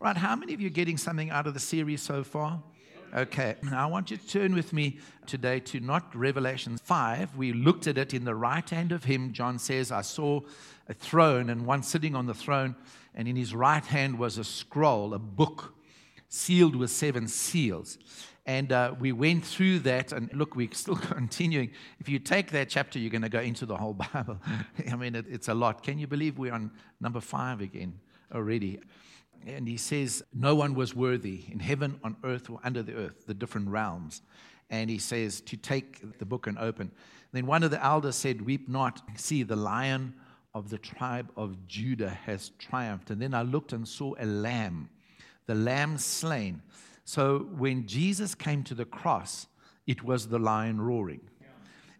Right, how many of you are getting something out of the series so far? Okay, now I want you to turn with me today to not Revelation 5. We looked at it in the right hand of him. John says, I saw a throne and one sitting on the throne, and in his right hand was a scroll, a book sealed with seven seals. And uh, we went through that, and look, we're still continuing. If you take that chapter, you're going to go into the whole Bible. I mean, it, it's a lot. Can you believe we're on number five again already? And he says, No one was worthy in heaven, on earth, or under the earth, the different realms. And he says, To take the book and open. Then one of the elders said, Weep not. See, the lion of the tribe of Judah has triumphed. And then I looked and saw a lamb, the lamb slain. So when Jesus came to the cross, it was the lion roaring.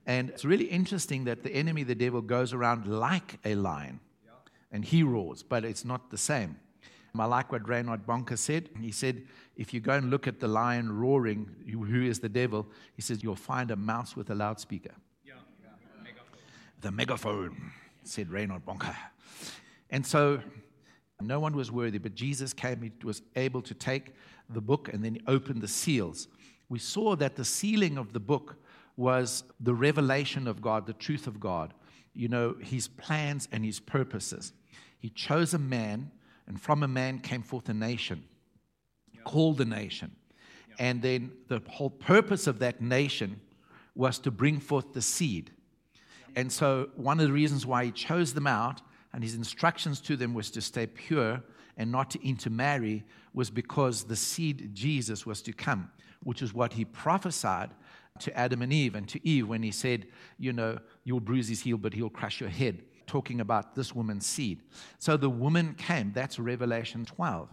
And it's really interesting that the enemy, the devil, goes around like a lion and he roars, but it's not the same. I like what Reinhard Bonnke said. He said, if you go and look at the lion roaring, who is the devil, he says, you'll find a mouse with a loudspeaker. Yeah. The megaphone, said Reinhard Bonnke. And so no one was worthy, but Jesus came, he was able to take the book and then he opened the seals. We saw that the sealing of the book was the revelation of God, the truth of God, you know, his plans and his purposes. He chose a man and from a man came forth a nation, called a nation. And then the whole purpose of that nation was to bring forth the seed. And so, one of the reasons why he chose them out and his instructions to them was to stay pure and not to intermarry was because the seed Jesus was to come, which is what he prophesied to Adam and Eve and to Eve when he said, You know, you'll bruise his heel, but he'll crush your head talking about this woman's seed. So the woman came. That's Revelation 12.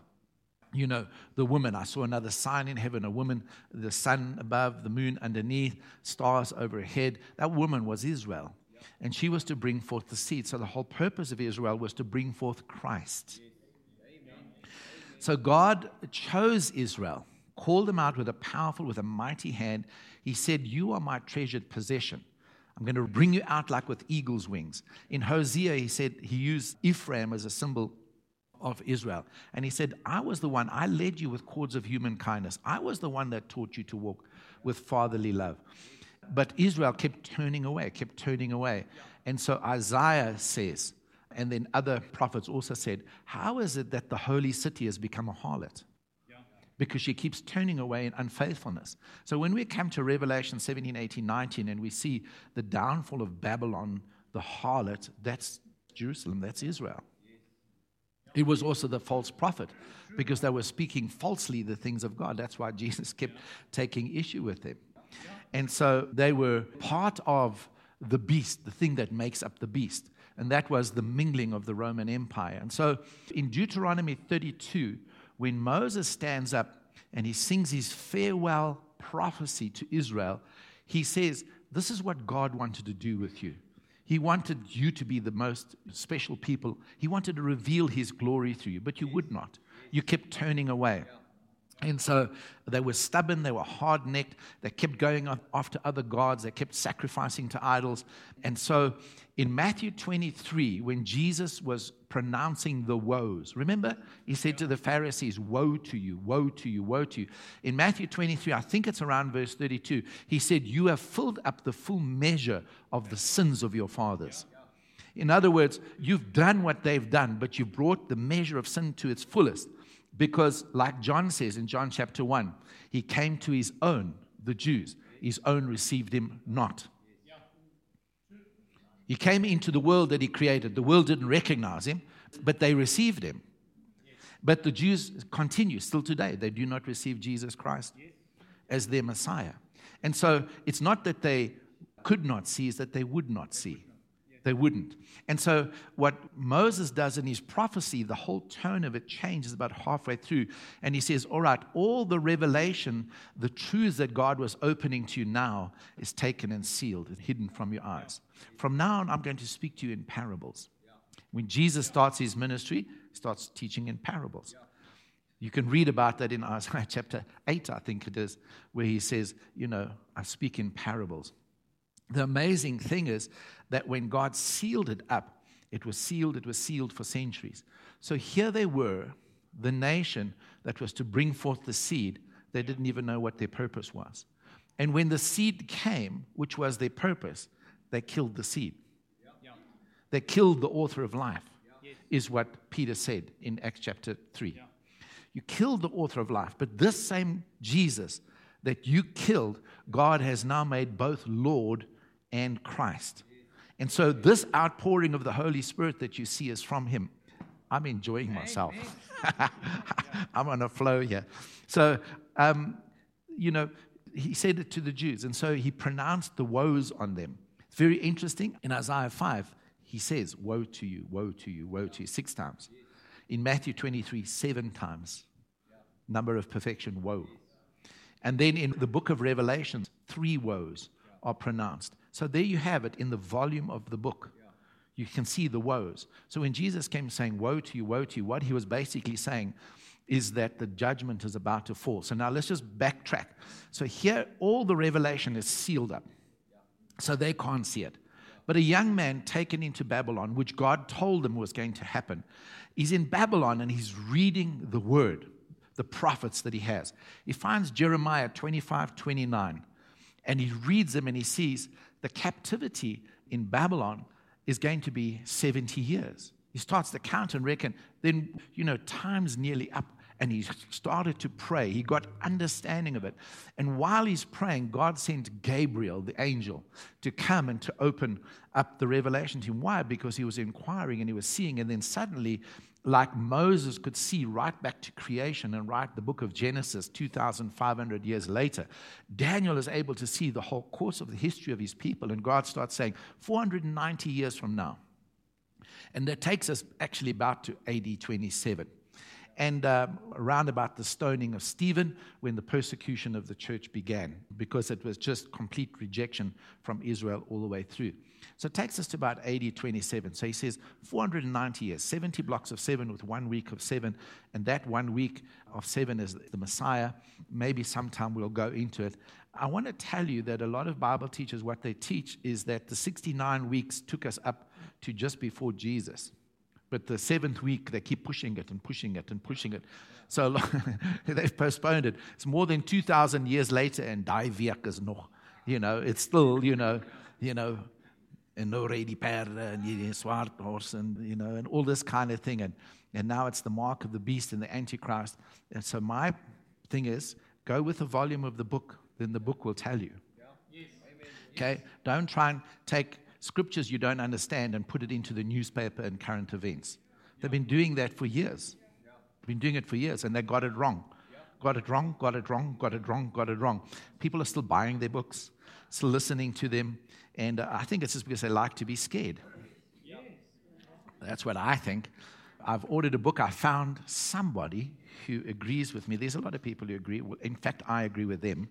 You know, the woman, I saw another sign in heaven a woman, the sun above, the moon underneath, stars overhead. That woman was Israel. And she was to bring forth the seed. So the whole purpose of Israel was to bring forth Christ. So God chose Israel, called them out with a powerful, with a mighty hand. He said, You are my treasured possession. I'm going to bring you out like with eagle's wings. In Hosea, he said he used Ephraim as a symbol of Israel. And he said, I was the one, I led you with cords of human kindness. I was the one that taught you to walk with fatherly love. But Israel kept turning away, kept turning away. And so Isaiah says, and then other prophets also said, How is it that the holy city has become a harlot? Because she keeps turning away in unfaithfulness. So when we come to Revelation 17, 18, 19, and we see the downfall of Babylon, the harlot, that's Jerusalem, that's Israel. It was also the false prophet because they were speaking falsely the things of God. That's why Jesus kept taking issue with them. And so they were part of the beast, the thing that makes up the beast. And that was the mingling of the Roman Empire. And so in Deuteronomy 32, when Moses stands up and he sings his farewell prophecy to Israel, he says, This is what God wanted to do with you. He wanted you to be the most special people. He wanted to reveal his glory through you, but you would not. You kept turning away. And so they were stubborn, they were hard necked, they kept going off after other gods, they kept sacrificing to idols. And so in Matthew 23, when Jesus was pronouncing the woes, remember, he said to the Pharisees, Woe to you, woe to you, woe to you. In Matthew 23, I think it's around verse 32, he said, You have filled up the full measure of the sins of your fathers. In other words, you've done what they've done, but you've brought the measure of sin to its fullest. Because, like John says in John chapter 1, he came to his own, the Jews. His own received him not. He came into the world that he created. The world didn't recognize him, but they received him. But the Jews continue still today. They do not receive Jesus Christ as their Messiah. And so it's not that they could not see, it's that they would not see. They wouldn't. And so, what Moses does in his prophecy, the whole tone of it changes about halfway through. And he says, All right, all the revelation, the truths that God was opening to you now is taken and sealed and hidden from your eyes. From now on, I'm going to speak to you in parables. When Jesus starts his ministry, he starts teaching in parables. You can read about that in Isaiah chapter 8, I think it is, where he says, You know, I speak in parables. The amazing thing is that when God sealed it up, it was sealed, it was sealed for centuries. So here they were, the nation that was to bring forth the seed, they didn't even know what their purpose was. And when the seed came, which was their purpose, they killed the seed. They killed the author of life, is what Peter said in Acts chapter 3. You killed the author of life, but this same Jesus that you killed, God has now made both Lord and Christ. And so, this outpouring of the Holy Spirit that you see is from Him. I'm enjoying myself. I'm on a flow here. So, um, you know, he said it to the Jews, and so he pronounced the woes on them. It's very interesting. In Isaiah 5, he says, Woe to you, woe to you, woe to you, six times. In Matthew 23, seven times. Number of perfection, woe. And then in the book of Revelation, three woes are pronounced. So there you have it in the volume of the book. You can see the woes. So when Jesus came saying, Woe to you, woe to you, what he was basically saying is that the judgment is about to fall. So now let's just backtrack. So here, all the revelation is sealed up. So they can't see it. But a young man taken into Babylon, which God told them was going to happen, is in Babylon and he's reading the word, the prophets that he has. He finds Jeremiah 25, 29, and he reads them and he sees the captivity in Babylon is going to be 70 years. He starts to count and reckon, then, you know, time's nearly up. And he started to pray. He got understanding of it. And while he's praying, God sent Gabriel, the angel, to come and to open up the revelation to him. Why? Because he was inquiring and he was seeing. And then suddenly, like Moses could see right back to creation and write the book of Genesis 2,500 years later, Daniel is able to see the whole course of the history of his people. And God starts saying, 490 years from now. And that takes us actually about to AD 27 and um, around about the stoning of Stephen when the persecution of the church began, because it was just complete rejection from Israel all the way through. So it takes us to about AD 27. So he says 490 years, 70 blocks of seven with one week of seven, and that one week of seven is the Messiah. Maybe sometime we'll go into it. I want to tell you that a lot of Bible teachers, what they teach is that the 69 weeks took us up to just before Jesus. But the seventh week, they keep pushing it and pushing it and pushing it. So they've postponed it. It's more than 2,000 years later, and die week is nog. You know, it's still, you know, you know, and no ready perde and swart horse and, you know, and all this kind of thing. And, and now it's the mark of the beast and the Antichrist. And so my thing is go with the volume of the book, then the book will tell you. Okay? Don't try and take scriptures you don't understand and put it into the newspaper and current events. They've been doing that for years. They've been doing it for years, and they got it wrong. Got it wrong, got it wrong, got it wrong, got it wrong. People are still buying their books, still listening to them, and uh, I think it's just because they like to be scared. That's what I think. I've ordered a book. I found somebody who agrees with me. There's a lot of people who agree. In fact, I agree with them.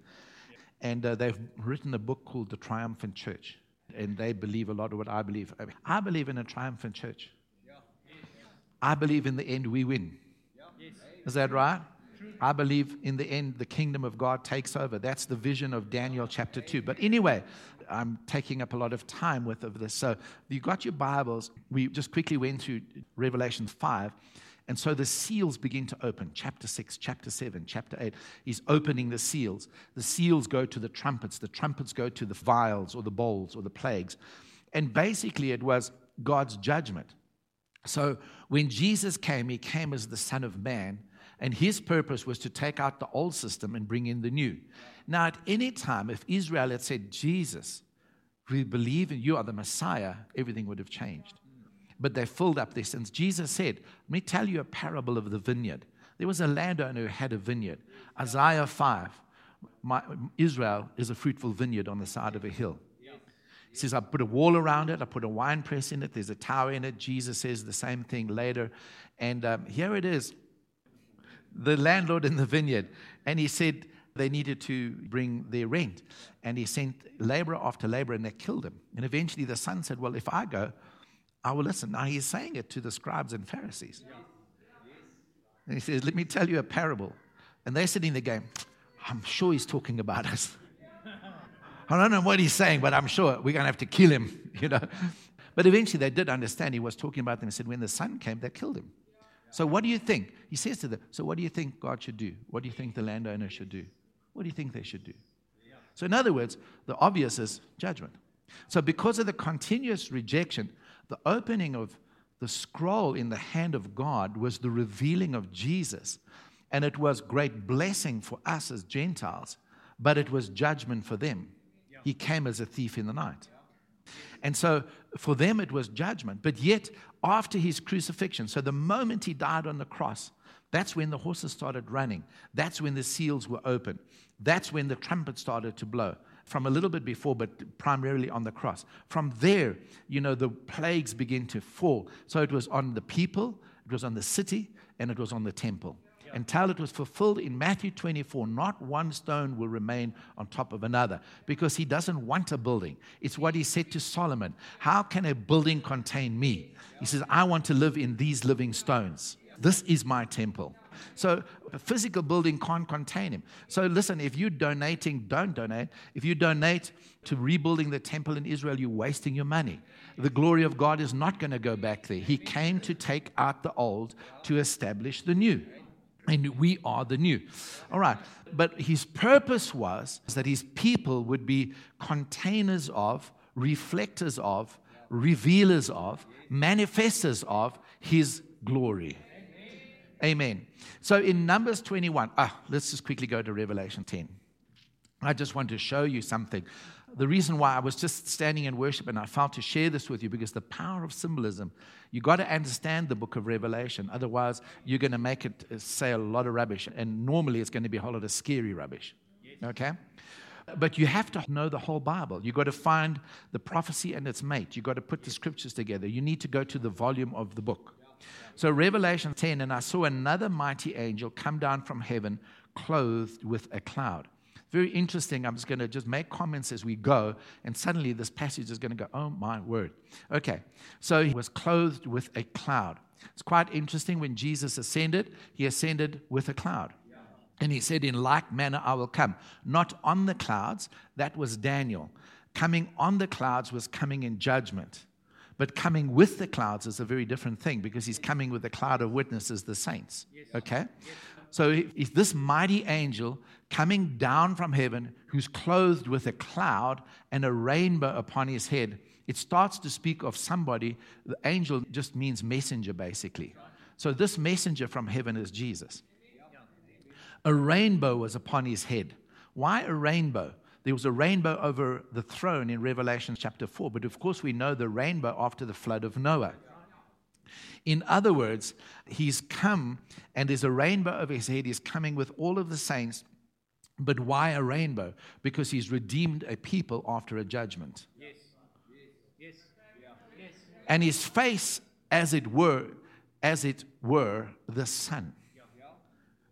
And uh, they've written a book called The Triumphant Church and they believe a lot of what I believe. I believe in a triumphant church. I believe in the end we win. Is that right? I believe in the end the kingdom of God takes over. That's the vision of Daniel chapter 2. But anyway, I'm taking up a lot of time with of this. So you got your Bibles. We just quickly went through Revelation 5. And so the seals begin to open. Chapter 6, chapter 7, chapter 8. He's opening the seals. The seals go to the trumpets. The trumpets go to the vials or the bowls or the plagues. And basically, it was God's judgment. So when Jesus came, he came as the Son of Man. And his purpose was to take out the old system and bring in the new. Now, at any time, if Israel had said, Jesus, we believe in you are the Messiah, everything would have changed but they filled up their sins. Jesus said, Let me tell you a parable of the vineyard. There was a landowner who had a vineyard. Isaiah 5, my, Israel is a fruitful vineyard on the side of a hill. He says, I put a wall around it, I put a wine press in it, there's a tower in it. Jesus says the same thing later. And um, here it is the landlord in the vineyard. And he said they needed to bring their rent. And he sent laborer after laborer, and they killed him. And eventually the son said, Well, if I go, I will listen. Now he's saying it to the scribes and Pharisees. And he says, Let me tell you a parable. And they're sitting there going, I'm sure he's talking about us. I don't know what he's saying, but I'm sure we're going to have to kill him, you know. But eventually they did understand he was talking about them. He said, When the sun came, they killed him. So, what do you think? He says to them, So, what do you think God should do? What do you think the landowner should do? What do you think they should do? So, in other words, the obvious is judgment. So, because of the continuous rejection, the opening of the scroll in the hand of God was the revealing of Jesus. And it was great blessing for us as Gentiles, but it was judgment for them. He came as a thief in the night. And so for them it was judgment. But yet, after his crucifixion, so the moment he died on the cross, that's when the horses started running. That's when the seals were open. That's when the trumpet started to blow. From a little bit before, but primarily on the cross. From there, you know, the plagues begin to fall. So it was on the people, it was on the city, and it was on the temple until it was fulfilled in Matthew 24. Not one stone will remain on top of another because he doesn't want a building. It's what he said to Solomon How can a building contain me? He says, I want to live in these living stones. This is my temple. So a physical building can't contain him. So listen, if you're donating, don't donate. If you donate to rebuilding the temple in Israel, you're wasting your money. The glory of God is not going to go back there. He came to take out the old to establish the new and we are the new. All right. But his purpose was that his people would be containers of, reflectors of, revealers of, manifestors of his glory. Amen. So in Numbers 21, ah, let's just quickly go to Revelation 10. I just want to show you something the reason why I was just standing in worship and I felt to share this with you because the power of symbolism, you got to understand the book of Revelation. Otherwise, you're going to make it uh, say a lot of rubbish. And normally, it's going to be a whole lot of scary rubbish. Okay? But you have to know the whole Bible. You've got to find the prophecy and its mate. You've got to put the scriptures together. You need to go to the volume of the book. So, Revelation 10, and I saw another mighty angel come down from heaven clothed with a cloud very interesting. I'm just going to just make comments as we go, and suddenly this passage is going to go, oh my word. Okay, so he was clothed with a cloud. It's quite interesting when Jesus ascended, he ascended with a cloud. And he said, In like manner I will come. Not on the clouds, that was Daniel. Coming on the clouds was coming in judgment. But coming with the clouds is a very different thing because he's coming with a cloud of witnesses, the saints. Okay? So if this mighty angel coming down from heaven, who's clothed with a cloud and a rainbow upon his head, it starts to speak of somebody. The angel just means messenger, basically. So this messenger from heaven is Jesus. A rainbow was upon his head. Why a rainbow? There was a rainbow over the throne in Revelation chapter 4, but of course we know the rainbow after the flood of Noah. In other words, he's come and there's a rainbow over his head. He's coming with all of the saints. But why a rainbow? Because he's redeemed a people after a judgment. Yes. Yes. Yes. And his face, as it were, as it were, the sun.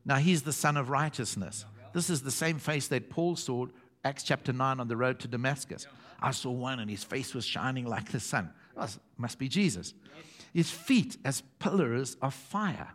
Now he's the son of righteousness. This is the same face that Paul saw, Acts chapter 9, on the road to Damascus. I saw one and his face was shining like the sun. Oh, must be Jesus his feet as pillars of fire.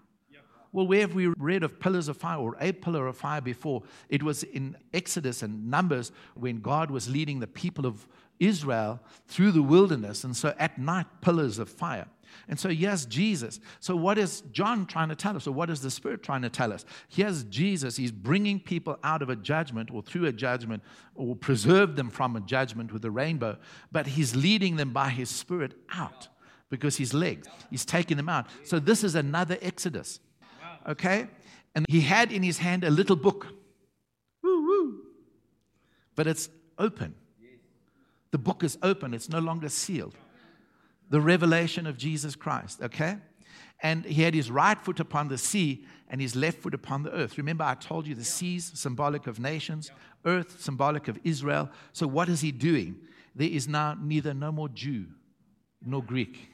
Well, where have we read of pillars of fire or a pillar of fire before? It was in Exodus and Numbers when God was leading the people of Israel through the wilderness. And so at night, pillars of fire. And so yes, Jesus. So, what is John trying to tell us? Or what is the Spirit trying to tell us? Here's Jesus. He's bringing people out of a judgment or through a judgment or preserve them from a judgment with a rainbow, but he's leading them by his Spirit out because his legs. He's taking them out. So this is another Exodus. Okay? And he had in his hand a little book. Woo woo. But it's open. The book is open, it's no longer sealed. The revelation of Jesus Christ, okay? And he had his right foot upon the sea and his left foot upon the earth. Remember, I told you the seas, symbolic of nations, earth, symbolic of Israel. So, what is he doing? There is now neither no more Jew nor Greek.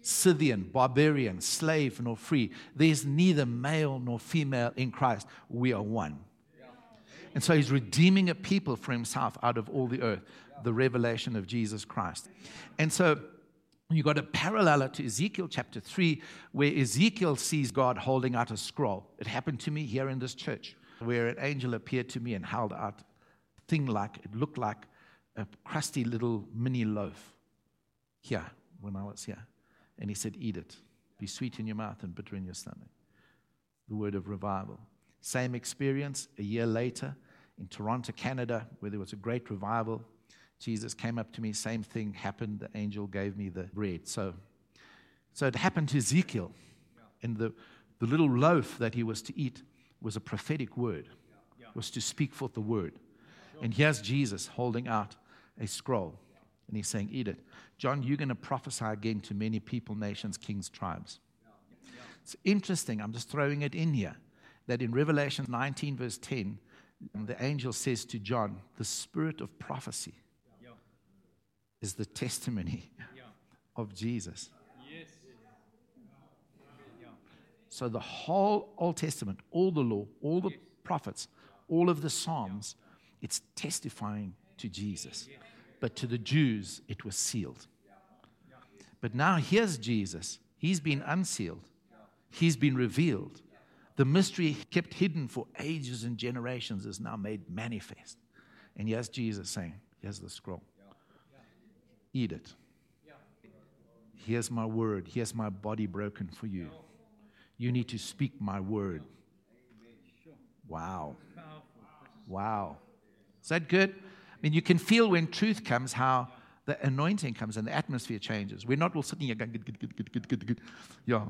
Scythian, barbarian, slave, nor free. There's neither male nor female in Christ. We are one. And so he's redeeming a people for himself out of all the earth, the revelation of Jesus Christ. And so you got a parallel to Ezekiel chapter 3, where Ezekiel sees God holding out a scroll. It happened to me here in this church, where an angel appeared to me and held out a thing like, it looked like a crusty little mini loaf here when I was here. And he said, Eat it. be sweet in your mouth and bitter in your stomach. The word of revival. Same experience a year later in Toronto, Canada, where there was a great revival. Jesus came up to me, same thing happened. The angel gave me the bread. So, so it happened to Ezekiel. And the, the little loaf that he was to eat was a prophetic word, was to speak forth the word. And here's Jesus holding out a scroll. And he's saying, Eat it. John, you're going to prophesy again to many people, nations, kings, tribes. It's interesting. I'm just throwing it in here that in Revelation 19, verse 10, the angel says to John, The spirit of prophecy is the testimony of Jesus. Yes. So the whole Old Testament, all the law, all the prophets, all of the Psalms, it's testifying to Jesus. But to the Jews, it was sealed. But now here's Jesus. He's been unsealed, he's been revealed. The mystery kept hidden for ages and generations is now made manifest. And here's Jesus saying, Here's the scroll. Eat it. Here's my word. Here's my body broken for you. You need to speak my word. Wow. Wow. Is that good? I mean, you can feel when truth comes how the anointing comes and the atmosphere changes. We're not all sitting here going, good, good, good, good, good, good, good. Yeah.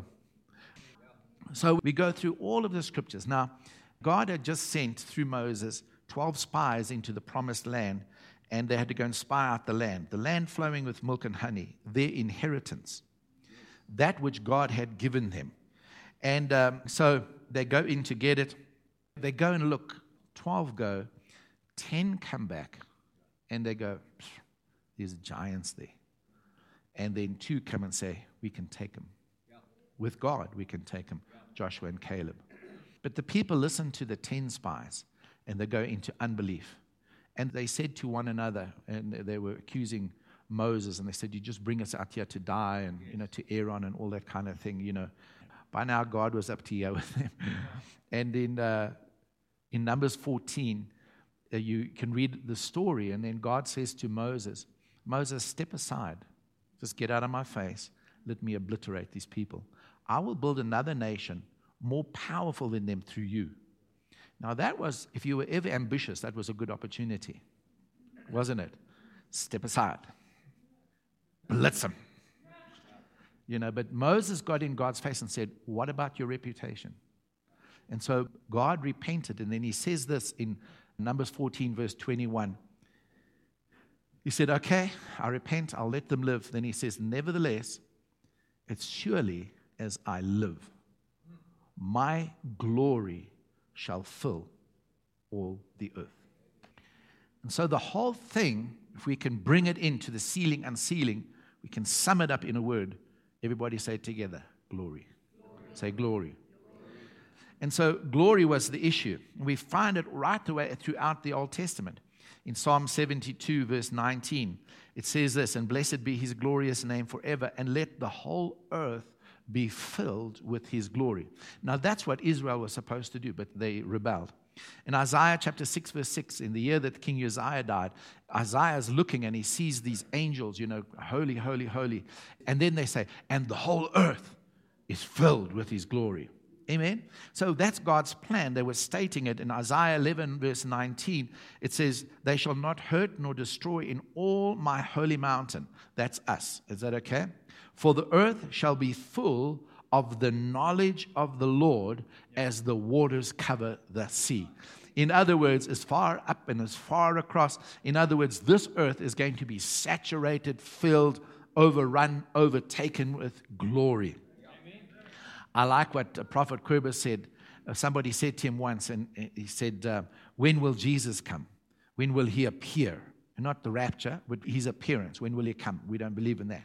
So we go through all of the scriptures. Now, God had just sent through Moses 12 spies into the promised land, and they had to go and spy out the land, the land flowing with milk and honey, their inheritance, that which God had given them. And um, so they go in to get it. They go and look. 12 go, 10 come back, and they go, There's giants there. And then two come and say, We can take them. With God, we can take them. Joshua and Caleb. But the people listen to the 10 spies and they go into unbelief. And they said to one another, and they were accusing Moses, and they said, You just bring us out here to die, and you know, to Aaron and all that kind of thing, you know. By now, God was up to here with them. and in, uh, in Numbers 14, uh, you can read the story, and then God says to Moses, Moses, step aside. Just get out of my face. Let me obliterate these people. I will build another nation more powerful than them through you. Now, that was, if you were ever ambitious, that was a good opportunity, wasn't it? Step aside, blitz them. You know, but Moses got in God's face and said, What about your reputation? And so God repented, and then he says this in Numbers 14, verse 21. He said, Okay, I repent, I'll let them live. Then he says, Nevertheless, it's surely as I live, my glory shall fill all the earth. And so the whole thing, if we can bring it into the sealing, unsealing, we can sum it up in a word. Everybody say together glory. glory. Say glory. And so glory was the issue. We find it right the way throughout the Old Testament. In Psalm 72, verse 19, it says this And blessed be his glorious name forever, and let the whole earth be filled with his glory. Now, that's what Israel was supposed to do, but they rebelled. In Isaiah chapter 6, verse 6, in the year that King Uzziah died, Isaiah is looking and he sees these angels, you know, holy, holy, holy. And then they say, and the whole earth is filled with his glory. Amen. So that's God's plan. They were stating it in Isaiah 11, verse 19. It says, They shall not hurt nor destroy in all my holy mountain. That's us. Is that okay? For the earth shall be full of the knowledge of the Lord as the waters cover the sea. In other words, as far up and as far across. In other words, this earth is going to be saturated, filled, overrun, overtaken with glory. I like what Prophet Kruber said. Uh, somebody said to him once, and he said, uh, When will Jesus come? When will he appear? Not the rapture, but his appearance. When will he come? We don't believe in that.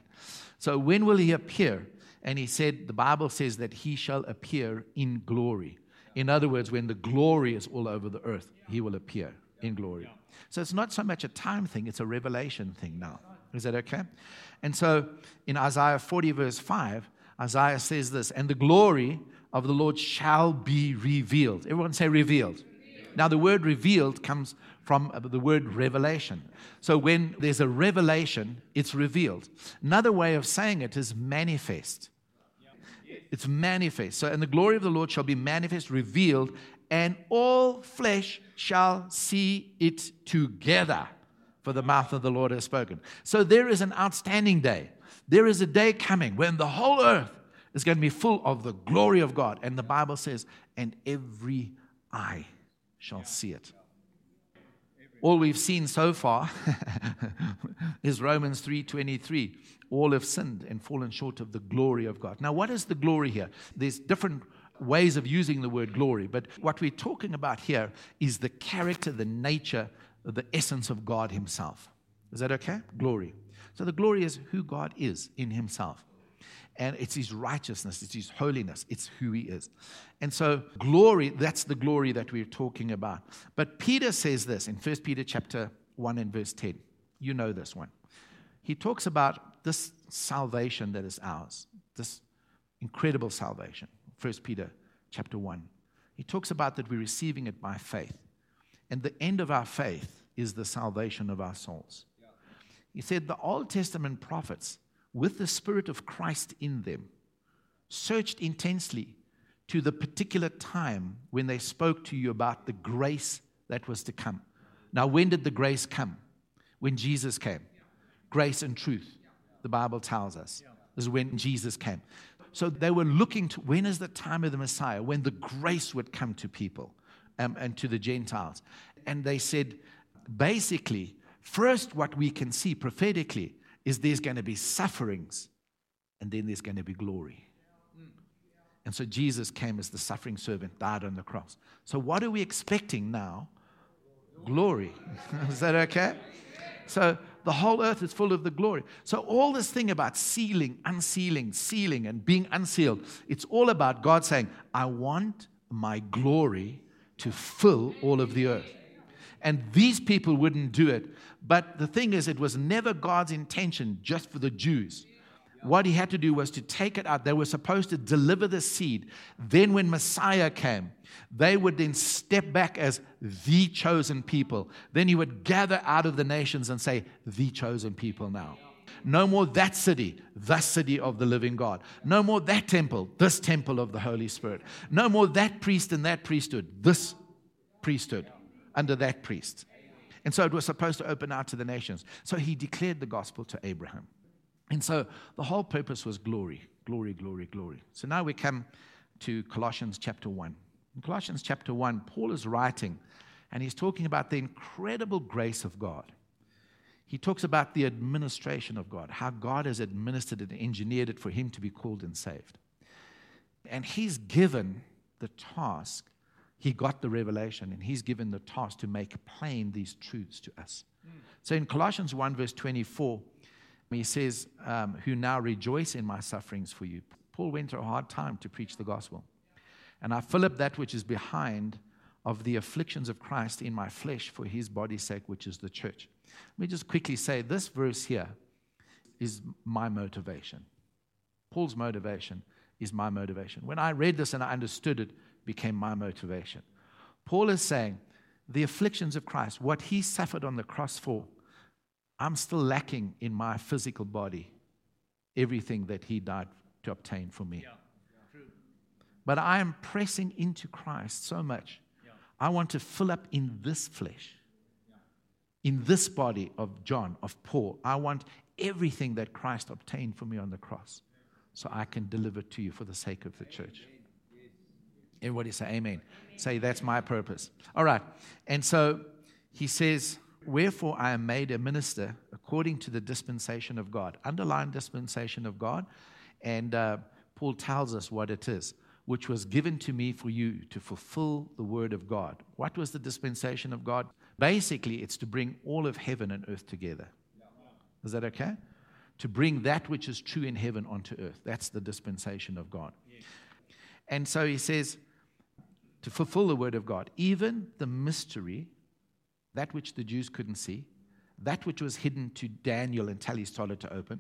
So, when will he appear? And he said, The Bible says that he shall appear in glory. In other words, when the glory is all over the earth, he will appear in glory. So, it's not so much a time thing, it's a revelation thing now. Is that okay? And so, in Isaiah 40, verse 5, Isaiah says this, and the glory of the Lord shall be revealed. Everyone say revealed. Now, the word revealed comes from uh, the word revelation. So, when there's a revelation, it's revealed. Another way of saying it is manifest. It's manifest. So, and the glory of the Lord shall be manifest, revealed, and all flesh shall see it together, for the mouth of the Lord has spoken. So, there is an outstanding day. There is a day coming when the whole earth is going to be full of the glory of God. And the Bible says, and every eye shall see it. All we've seen so far is Romans 3:23. All have sinned and fallen short of the glory of God. Now, what is the glory here? There's different ways of using the word glory, but what we're talking about here is the character, the nature, the essence of God Himself. Is that okay? Glory. So the glory is who God is in Himself and it's his righteousness, it's his holiness, it's who he is. And so glory, that's the glory that we're talking about. But Peter says this in 1 Peter chapter 1 and verse 10. You know this one. He talks about this salvation that is ours, this incredible salvation. 1 Peter chapter 1. He talks about that we're receiving it by faith. And the end of our faith is the salvation of our souls. He said the Old Testament prophets with the Spirit of Christ in them, searched intensely to the particular time when they spoke to you about the grace that was to come. Now, when did the grace come? When Jesus came. Grace and truth, the Bible tells us, is when Jesus came. So they were looking to when is the time of the Messiah, when the grace would come to people um, and to the Gentiles. And they said, basically, first, what we can see prophetically is there's going to be sufferings and then there's going to be glory. And so Jesus came as the suffering servant, died on the cross. So, what are we expecting now? Glory. is that okay? So, the whole earth is full of the glory. So, all this thing about sealing, unsealing, sealing, and being unsealed, it's all about God saying, I want my glory to fill all of the earth. And these people wouldn't do it. But the thing is, it was never God's intention just for the Jews. What he had to do was to take it out. They were supposed to deliver the seed. Then, when Messiah came, they would then step back as the chosen people. Then he would gather out of the nations and say, The chosen people now. No more that city, the city of the living God. No more that temple, this temple of the Holy Spirit. No more that priest and that priesthood, this priesthood under that priest. And so it was supposed to open out to the nations. So he declared the gospel to Abraham. And so the whole purpose was glory, glory, glory, glory. So now we come to Colossians chapter 1. In Colossians chapter 1, Paul is writing and he's talking about the incredible grace of God. He talks about the administration of God, how God has administered and engineered it for him to be called and saved. And he's given the task he got the revelation and he's given the task to make plain these truths to us. Mm. So in Colossians 1, verse 24, he says, um, Who now rejoice in my sufferings for you. Paul went through a hard time to preach the gospel. And I fill up that which is behind of the afflictions of Christ in my flesh for his body's sake, which is the church. Let me just quickly say this verse here is my motivation. Paul's motivation is my motivation. When I read this and I understood it, became my motivation. Paul is saying the afflictions of Christ, what he suffered on the cross for, I'm still lacking in my physical body everything that he died to obtain for me. Yeah. But I am pressing into Christ so much. Yeah. I want to fill up in this flesh, yeah. in this body of John, of Paul. I want everything that Christ obtained for me on the cross so I can deliver to you for the sake of the church. Everybody say amen. amen. Say, that's my purpose. All right. And so he says, Wherefore I am made a minister according to the dispensation of God. Underline dispensation of God. And uh, Paul tells us what it is, which was given to me for you to fulfill the word of God. What was the dispensation of God? Basically, it's to bring all of heaven and earth together. Is that okay? To bring that which is true in heaven onto earth. That's the dispensation of God. And so he says, to fulfill the word of God, even the mystery, that which the Jews couldn't see, that which was hidden to Daniel until he started to open,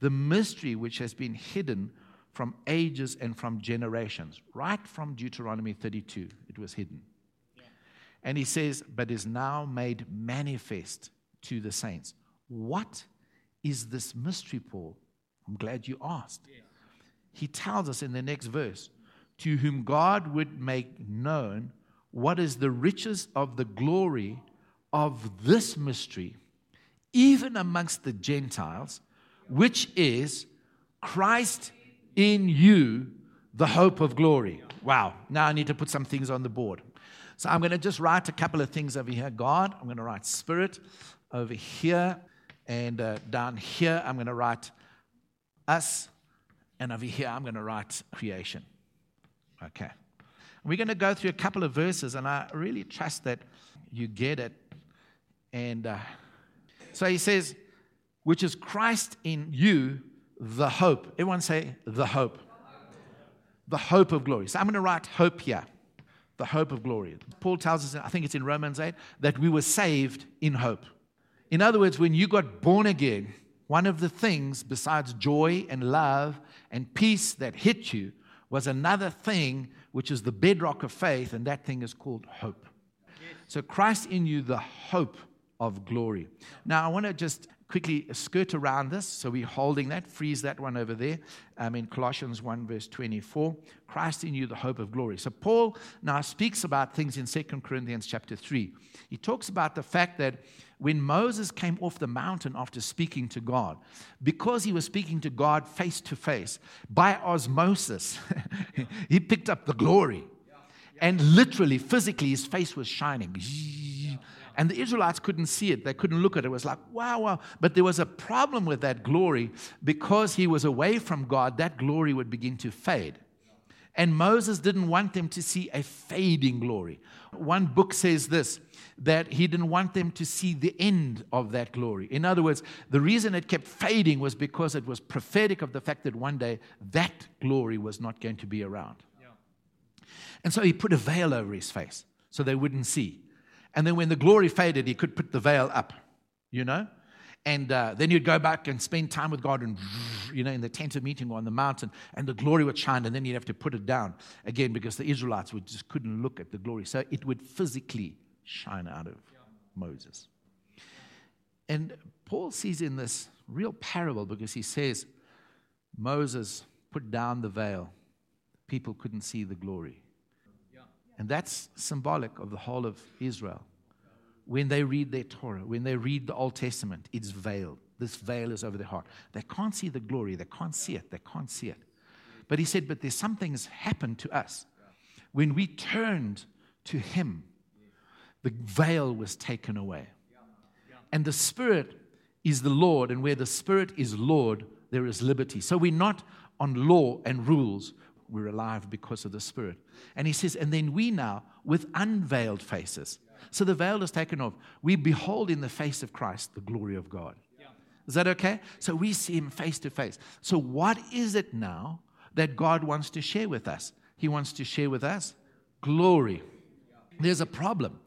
the mystery which has been hidden from ages and from generations, right from Deuteronomy 32, it was hidden. Yeah. And he says, but is now made manifest to the saints. What is this mystery, Paul? I'm glad you asked. Yeah. he tells us in the next verse to whom God would make known what is the riches of the glory of this mystery, even amongst the Gentiles, which is Christ in you, the hope of glory. Wow, now I need to put some things on the board. So I'm going to just write a couple of things over here. God, I'm going to write Spirit over here, and uh, down here, I'm going to write us, and over here, I'm going to write creation. Okay. We're going to go through a couple of verses, and I really trust that you get it. And uh, so he says, which is Christ in you, the hope. Everyone say, the hope. The hope of glory. So I'm going to write hope here. The hope of glory. Paul tells us, I think it's in Romans 8, that we were saved in hope. In other words, when you got born again, one of the things besides joy and love and peace that hit you was another thing which is the bedrock of faith, and that thing is called hope. So, Christ in you, the hope of glory. Now, I want to just quickly skirt around this. So, we're holding that, freeze that one over there um, in Colossians 1, verse 24. Christ in you, the hope of glory. So, Paul now speaks about things in 2 Corinthians chapter 3. He talks about the fact that when Moses came off the mountain after speaking to God, because he was speaking to God face to face, by osmosis, he picked up the glory. And literally, physically, his face was shining. And the Israelites couldn't see it. They couldn't look at it. It was like, wow, wow. But there was a problem with that glory because he was away from God, that glory would begin to fade. And Moses didn't want them to see a fading glory. One book says this that he didn't want them to see the end of that glory. In other words, the reason it kept fading was because it was prophetic of the fact that one day that glory was not going to be around. Yeah. And so he put a veil over his face so they wouldn't see. And then when the glory faded, he could put the veil up, you know? And uh, then you'd go back and spend time with God and, you know, in the tent of meeting or on the mountain, and the glory would shine, and then you'd have to put it down again because the Israelites would just couldn't look at the glory. So it would physically shine out of Moses. And Paul sees in this real parable because he says, Moses put down the veil, people couldn't see the glory. And that's symbolic of the whole of Israel. When they read their Torah, when they read the Old Testament, it's veiled. This veil is over their heart. They can't see the glory. They can't see it. They can't see it. But he said, But there's something that's happened to us. When we turned to him, the veil was taken away. And the Spirit is the Lord, and where the Spirit is Lord, there is liberty. So we're not on law and rules, we're alive because of the Spirit. And he says, and then we now, with unveiled faces. So the veil is taken off. We behold in the face of Christ the glory of God. Is that okay? So we see him face to face. So, what is it now that God wants to share with us? He wants to share with us glory. There's a problem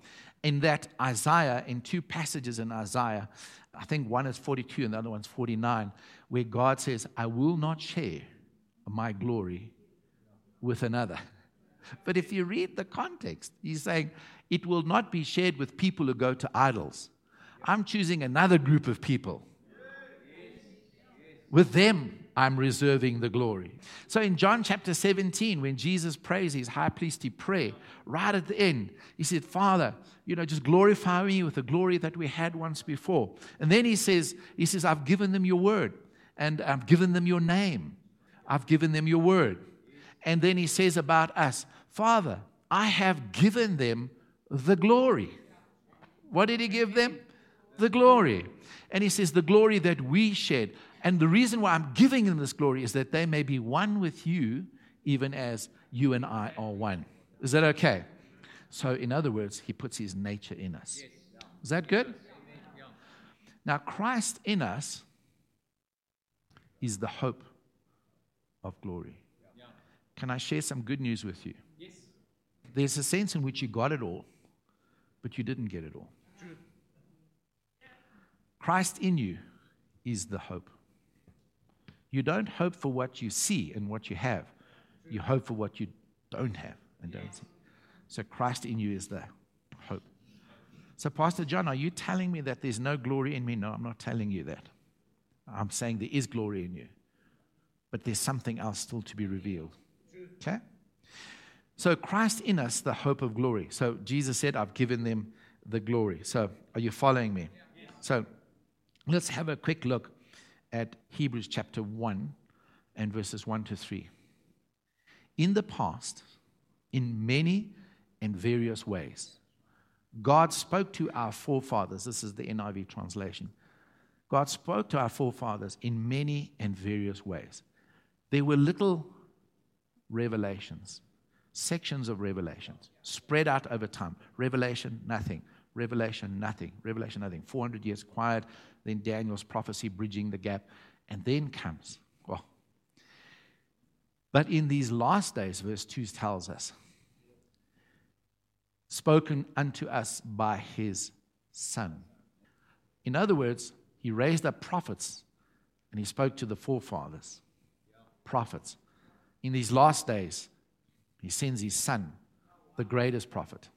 in that Isaiah, in two passages in Isaiah, I think one is 42 and the other one's 49, where God says, I will not share my glory with another. But if you read the context, he's saying, it will not be shared with people who go to idols. I'm choosing another group of people. With them, I'm reserving the glory. So in John chapter 17, when Jesus prays his high priestly prayer, right at the end, he said, Father, you know, just glorify me with the glory that we had once before. And then he says, he says, I've given them your word, and I've given them your name. I've given them your word. And then he says about us, Father, I have given them the glory. What did he give them? The glory. And he says, the glory that we shed. And the reason why I'm giving them this glory is that they may be one with you, even as you and I are one. Is that okay? So, in other words, he puts his nature in us. Is that good? Now, Christ in us is the hope of glory. Can I share some good news with you? Yes. There's a sense in which you got it all, but you didn't get it all. True. Christ in you is the hope. You don't hope for what you see and what you have. You hope for what you don't have and don't see. So Christ in you is the hope. So, Pastor John, are you telling me that there's no glory in me? No, I'm not telling you that. I'm saying there is glory in you. but there's something else still to be revealed. Okay? So, Christ in us, the hope of glory. So, Jesus said, I've given them the glory. So, are you following me? So, let's have a quick look at Hebrews chapter 1 and verses 1 to 3. In the past, in many and various ways, God spoke to our forefathers. This is the NIV translation. God spoke to our forefathers in many and various ways. There were little revelations, sections of revelations spread out over time. Revelation, nothing. Revelation, nothing. Revelation, nothing. 400 years quiet. Then Daniel's prophecy bridging the gap. And then comes, well, but in these last days, verse 2 tells us, spoken unto us by his Son. In other words, he raised up prophets and he spoke to the forefathers, prophets. In these last days, he sends his son, the greatest prophet,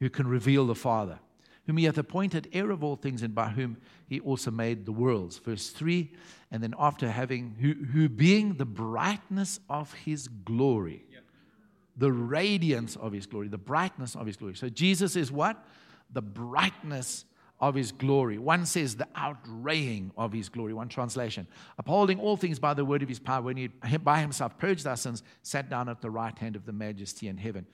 who can reveal the Father, whom he hath appointed heir of all things, and by whom he also made the worlds. Verse 3 And then after having, who, who being the brightness of his glory, the radiance of his glory, the brightness of his glory. So Jesus is what? The brightness of his glory. One says the outraying of his glory, one translation. Upholding all things by the word of his power, when he by himself purged our sins, sat down at the right hand of the majesty in heaven.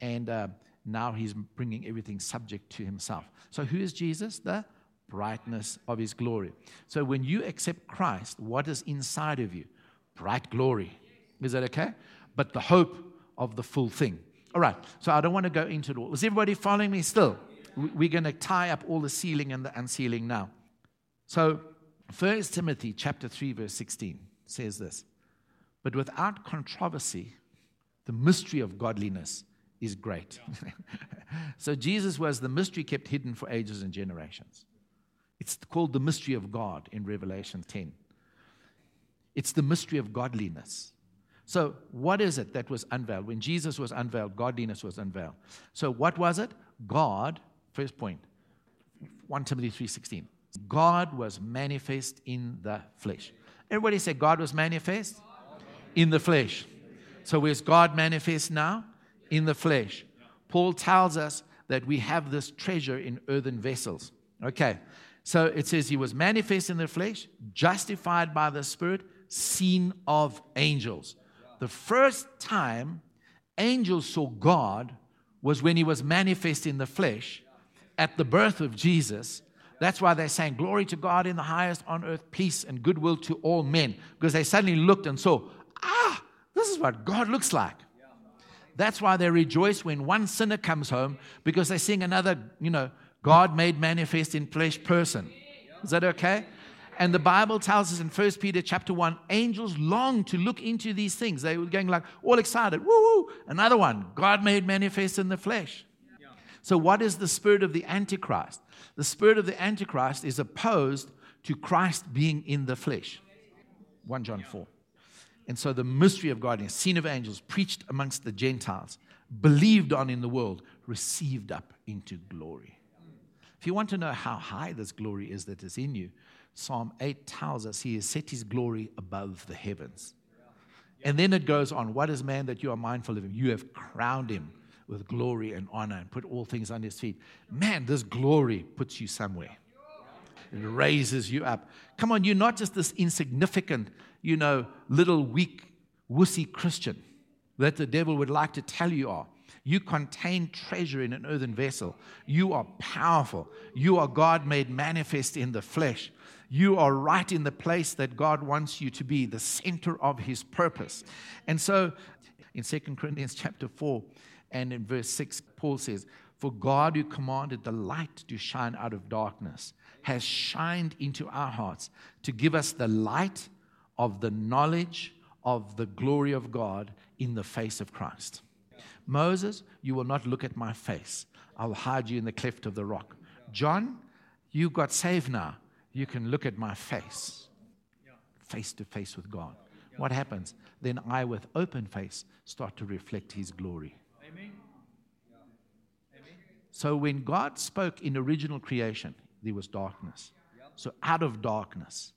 And uh, now he's bringing everything subject to himself. So who is Jesus? The brightness of his glory. So when you accept Christ, what is inside of you? Bright glory. Is that okay? But the hope of the full thing. All right, so I don't want to go into it all. Is everybody following me still? We're going to tie up all the sealing and the unsealing now. So, 1 Timothy chapter 3 verse 16 says this. But without controversy, the mystery of godliness is great. so Jesus was the mystery kept hidden for ages and generations. It's called the mystery of God in Revelation 10. It's the mystery of godliness. So, what is it that was unveiled? When Jesus was unveiled, godliness was unveiled. So, what was it? God First point 1 Timothy 3:16. God was manifest in the flesh. Everybody say God was manifest in the flesh. So where's God manifest now? In the flesh. Paul tells us that we have this treasure in earthen vessels. Okay. So it says he was manifest in the flesh, justified by the Spirit, seen of angels. The first time angels saw God was when he was manifest in the flesh at the birth of Jesus. That's why they're saying, Glory to God in the highest on earth, peace and goodwill to all men. Because they suddenly looked and saw, ah, this is what God looks like. That's why they rejoice when one sinner comes home because they're seeing another, you know, God made manifest in flesh person. Is that okay? And the Bible tells us in 1 Peter chapter 1, angels long to look into these things. They were going like all excited. Woo woo. Another one, God made manifest in the flesh. So, what is the spirit of the Antichrist? The spirit of the Antichrist is opposed to Christ being in the flesh. 1 John 4. And so, the mystery of God, is seen of angels, preached amongst the Gentiles, believed on in the world, received up into glory. If you want to know how high this glory is that is in you, Psalm 8 tells us he has set his glory above the heavens. And then it goes on, What is man that you are mindful of him? You have crowned him with glory and honor and put all things on his feet. Man, this glory puts you somewhere. It raises you up. Come on, you're not just this insignificant, you know, little weak, wussy Christian that the devil would like to tell you are. You contain treasure in an earthen vessel. You are powerful. You are God made manifest in the flesh. You are right in the place that God wants you to be, the center of his purpose. And so in 2 Corinthians chapter 4, and in verse 6, Paul says, For God who commanded the light to shine out of darkness has shined into our hearts to give us the light of the knowledge of the glory of God in the face of Christ. Moses, you will not look at my face. I'll hide you in the cleft of the rock. John, you got saved now. You can look at my face, face to face with God. What happens? Then I, with open face, start to reflect his glory. So when God spoke in original creation, there was darkness. So out of darkness,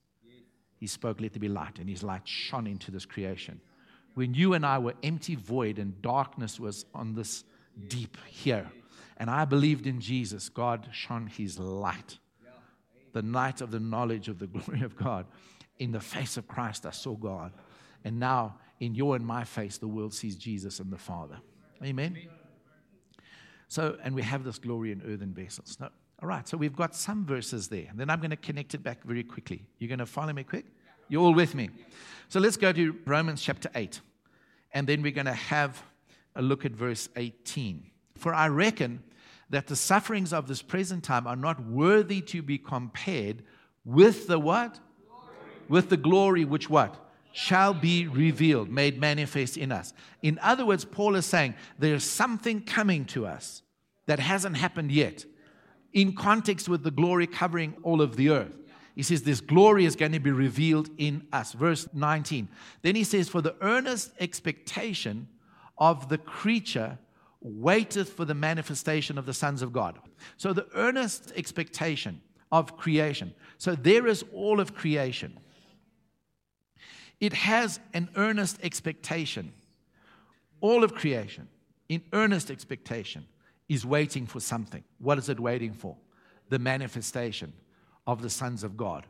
he spoke, Let there be light, and his light shone into this creation. When you and I were empty, void, and darkness was on this deep here, and I believed in Jesus, God shone his light. The night of the knowledge of the glory of God. In the face of Christ, I saw God. And now, in your and my face, the world sees Jesus and the Father. Amen. So, and we have this glory in earthen vessels. No, all right, so we've got some verses there. And then I'm going to connect it back very quickly. You're going to follow me quick? You're all with me. So let's go to Romans chapter 8. And then we're going to have a look at verse 18. For I reckon that the sufferings of this present time are not worthy to be compared with the what? Glory. With the glory which what? Shall be revealed, made manifest in us. In other words, Paul is saying there's something coming to us that hasn't happened yet in context with the glory covering all of the earth. He says, This glory is going to be revealed in us. Verse 19. Then he says, For the earnest expectation of the creature waiteth for the manifestation of the sons of God. So the earnest expectation of creation. So there is all of creation. It has an earnest expectation. All of creation in earnest expectation is waiting for something. What is it waiting for? The manifestation of the sons of God.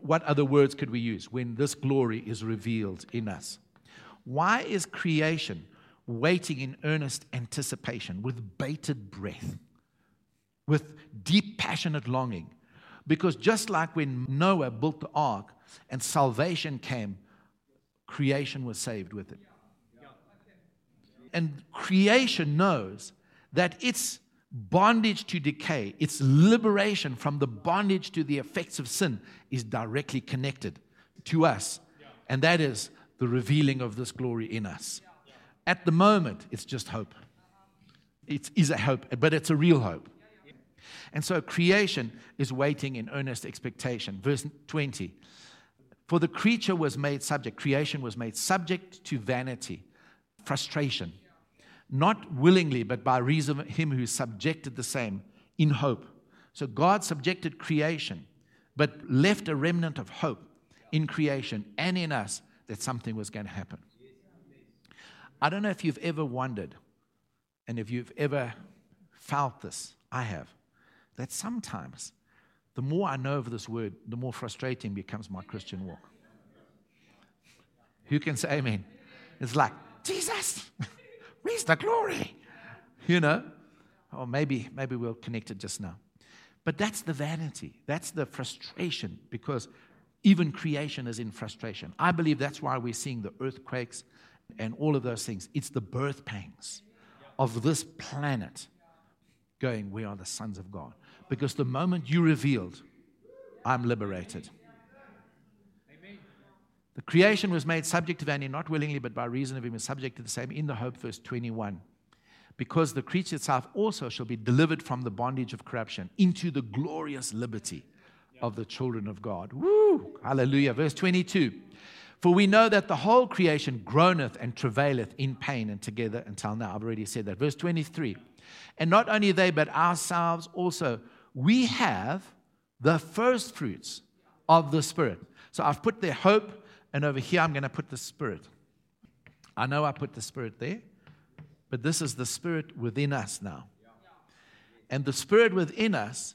What other words could we use when this glory is revealed in us? Why is creation waiting in earnest anticipation with bated breath, with deep, passionate longing? Because just like when Noah built the ark and salvation came, creation was saved with it. And creation knows that its bondage to decay, its liberation from the bondage to the effects of sin, is directly connected to us. And that is the revealing of this glory in us. At the moment, it's just hope. It is a hope, but it's a real hope. And so creation is waiting in earnest expectation. Verse 20 For the creature was made subject, creation was made subject to vanity, frustration not willingly, but by reason of him who subjected the same in hope. So God subjected creation, but left a remnant of hope in creation and in us that something was going to happen. I don't know if you've ever wondered, and if you've ever felt this, I have, that sometimes the more I know of this word, the more frustrating becomes my Christian walk. Who can say amen? It's like, Jesus. Where's the glory? You know? Or maybe, maybe we'll connect it just now. But that's the vanity. That's the frustration because even creation is in frustration. I believe that's why we're seeing the earthquakes and all of those things. It's the birth pangs of this planet going, We are the sons of God. Because the moment you revealed, I'm liberated. The creation was made subject to vanity, not willingly, but by reason of him is subject to the same, in the hope, verse 21. Because the creature itself also shall be delivered from the bondage of corruption into the glorious liberty of the children of God. Woo! Hallelujah. Verse 22. For we know that the whole creation groaneth and travaileth in pain and together until now. I've already said that. Verse 23. And not only they, but ourselves also. We have the first fruits of the Spirit. So I've put their hope and over here, I'm going to put the Spirit. I know I put the Spirit there, but this is the Spirit within us now. And the Spirit within us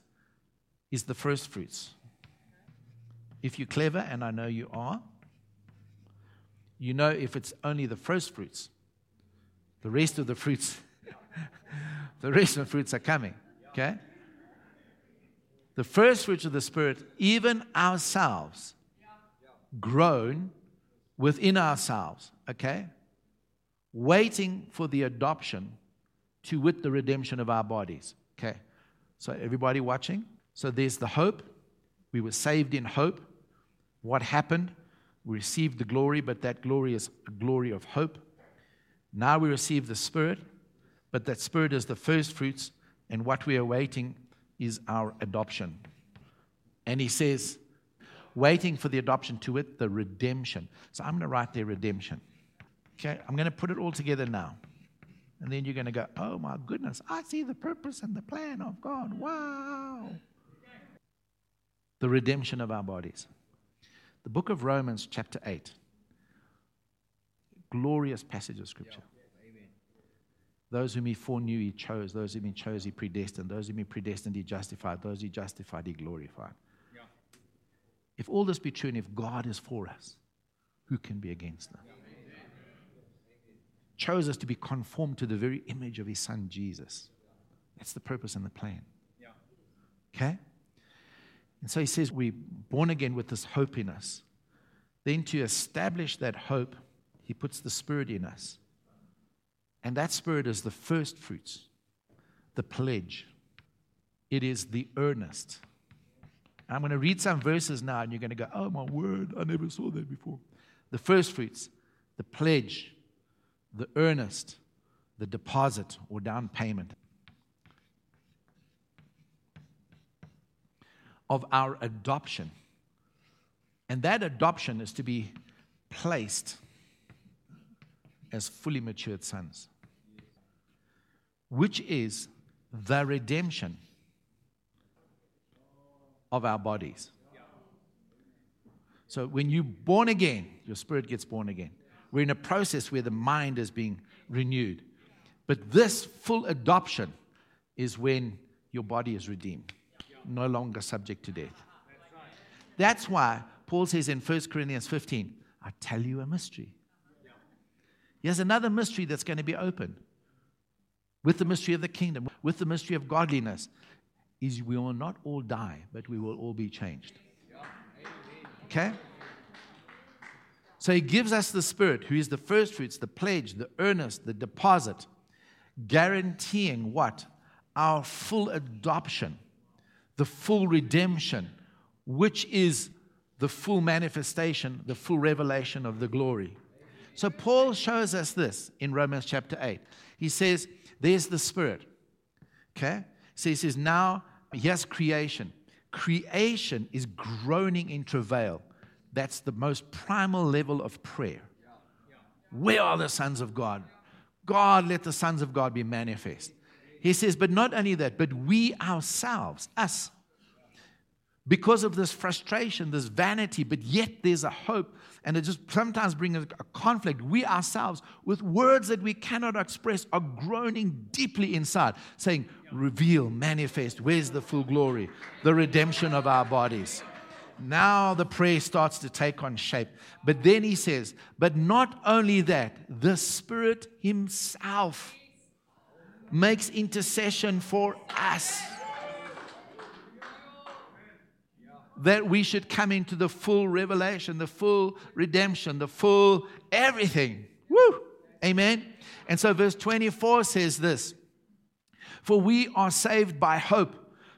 is the first fruits. If you're clever, and I know you are, you know if it's only the first fruits, the rest of the fruits, the rest of the fruits are coming. Okay? The first fruits of the Spirit, even ourselves, grown within ourselves, okay? Waiting for the adoption to wit the redemption of our bodies. Okay. So everybody watching? So there's the hope. We were saved in hope. What happened? We received the glory, but that glory is a glory of hope. Now we receive the Spirit, but that Spirit is the first fruits, and what we are waiting is our adoption. And he says, waiting for the adoption to it, the redemption. So I'm going to write there redemption. Okay, I'm going to put it all together now. And then you're going to go, oh my goodness, I see the purpose and the plan of God. Wow. The redemption of our bodies. The book of Romans, chapter 8. Glorious passage of scripture. Those whom he foreknew, he chose. Those whom he chose, he predestined. Those whom he predestined, he justified. Those he justified, he glorified. Yeah. If all this be true, and if God is for us, who can be against us? Yeah. Chose us to be conformed to the very image of his son, Jesus. That's the purpose and the plan. Yeah. Okay? And so he says, We're born again with this hope in us. Then to establish that hope, he puts the Spirit in us. And that spirit is the first fruits, the pledge. It is the earnest. I'm going to read some verses now, and you're going to go, Oh, my word, I never saw that before. The first fruits, the pledge, the earnest, the deposit or down payment of our adoption. And that adoption is to be placed as fully matured sons which is the redemption of our bodies. So when you're born again, your spirit gets born again. We're in a process where the mind is being renewed. But this full adoption is when your body is redeemed, no longer subject to death. That's why Paul says in 1 Corinthians 15, I tell you a mystery. Here's another mystery that's going to be opened with the mystery of the kingdom, with the mystery of godliness, is we will not all die, but we will all be changed. Okay? So he gives us the Spirit, who is the first fruits, the pledge, the earnest, the deposit, guaranteeing what? Our full adoption, the full redemption, which is the full manifestation, the full revelation of the glory. So Paul shows us this in Romans chapter 8. He says, there's the Spirit. Okay? So he says, now, yes, creation. Creation is groaning in travail. That's the most primal level of prayer. Where are the sons of God? God, let the sons of God be manifest. He says, but not only that, but we ourselves, us, because of this frustration, this vanity, but yet there's a hope and it just sometimes brings a, conflict. We ourselves, with words that we cannot express, are groaning deeply inside, saying, Reveal, manifest, where's the full glory? The redemption of our bodies. Now the prayer starts to take on shape. But then he says, But not only that, the Spirit Himself makes intercession for us that we should come into the full revelation, the full redemption, the full everything. Woo! Amen. And so verse 24 says this For we are saved by hope.